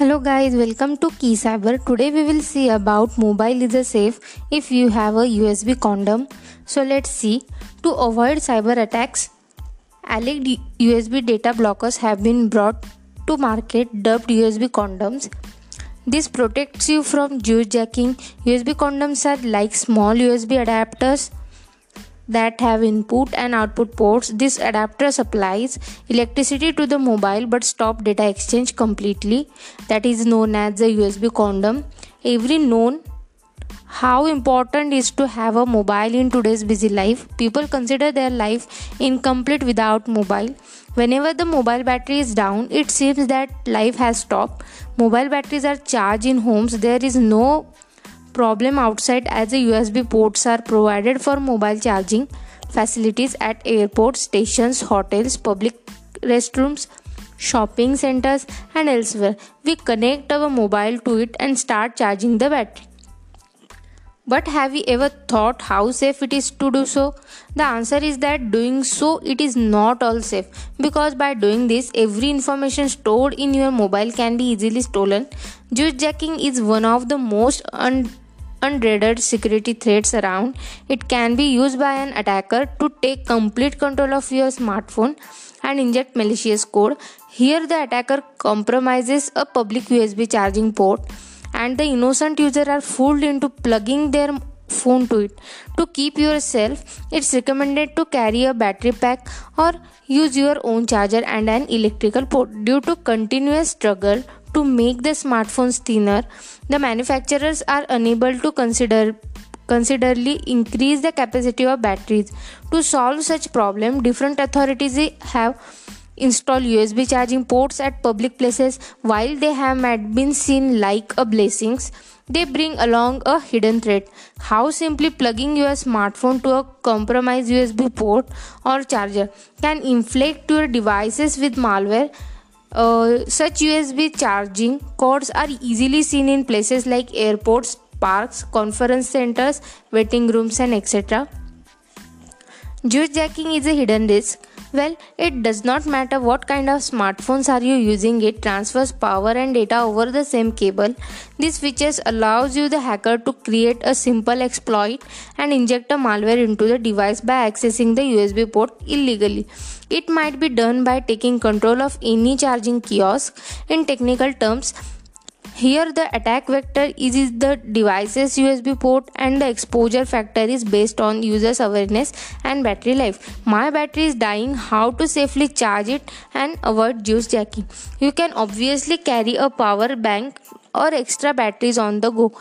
Hello guys, welcome to Key Cyber. Today we will see about mobile is a safe if you have a USB condom. So let's see. To avoid cyber attacks, alleged USB data blockers have been brought to market dubbed USB condoms. This protects you from juice jacking. USB condoms are like small USB adapters that have input and output ports. This adapter supplies electricity to the mobile but stop data exchange completely. That is known as the USB condom. Every known how important is to have a mobile in today's busy life. People consider their life incomplete without mobile. Whenever the mobile battery is down, it seems that life has stopped. Mobile batteries are charged in homes. There is no problem outside as the USB ports are provided for mobile charging facilities at airports, stations, hotels, public restrooms, shopping centers, and elsewhere. We connect our mobile to it and start charging the battery. But have you ever thought how safe it is to do so? The answer is that doing so it is not all safe because by doing this every information stored in your mobile can be easily stolen. Juice jacking is one of the most un- security threats around. It can be used by an attacker to take complete control of your smartphone and inject malicious code. Here, the attacker compromises a public USB charging port, and the innocent user are fooled into plugging their phone to it. To keep yourself, it's recommended to carry a battery pack or use your own charger and an electrical port. Due to continuous struggle to make the smartphones thinner, the manufacturers are unable to consider considerably increase the capacity of batteries. To solve such problem, different authorities have installed USB charging ports at public places. While they have been seen like a blessings, they bring along a hidden threat. How simply plugging your smartphone to a compromised USB port or charger can inflict your devices with malware uh, such USB charging cords are easily seen in places like airports, parks, conference centers, waiting rooms, and etc. Juice jacking is a hidden risk. Well, it does not matter what kind of smartphones are you using, it transfers power and data over the same cable. This features allows you the hacker to create a simple exploit and inject a malware into the device by accessing the USB port illegally. It might be done by taking control of any charging kiosk. In technical terms, here the attack vector is the device's USB port and the exposure factor is based on user's awareness and battery life. My battery is dying, how to safely charge it and avoid juice jacking. You can obviously carry a power bank or extra batteries on the go.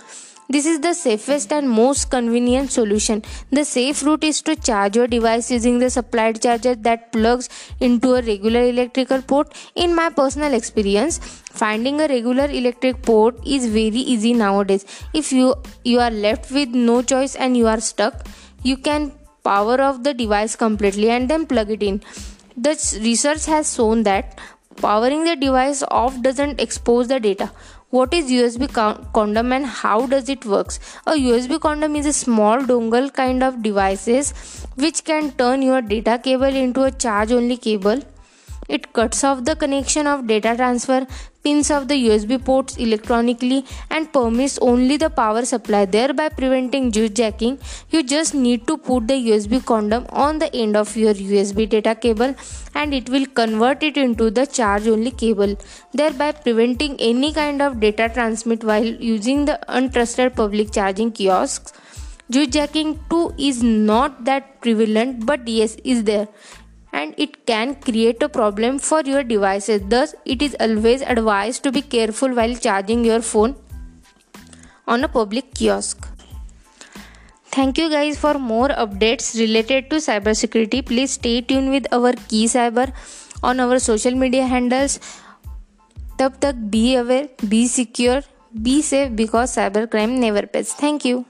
This is the safest and most convenient solution. The safe route is to charge your device using the supplied charger that plugs into a regular electrical port. In my personal experience, finding a regular electric port is very easy nowadays. If you you are left with no choice and you are stuck, you can power off the device completely and then plug it in. The research has shown that powering the device off doesn't expose the data what is usb condom and how does it works? A usb condom is a small dongle kind of devices which can turn your data cable into a charge only cable it cuts off the connection of data transfer pins of the USB ports electronically and permits only the power supply, thereby preventing juice jacking. You just need to put the USB condom on the end of your USB data cable and it will convert it into the charge only cable, thereby preventing any kind of data transmit while using the untrusted public charging kiosks. Juice jacking too is not that prevalent but yes is there and it can create a problem for your devices. Thus, it is always advised to be careful while charging your phone on a public kiosk. Thank you guys for more updates related to cybersecurity. Please stay tuned with our Key Cyber on our social media handles. तब तक be aware, be secure, be safe because cybercrime never pays. Thank you.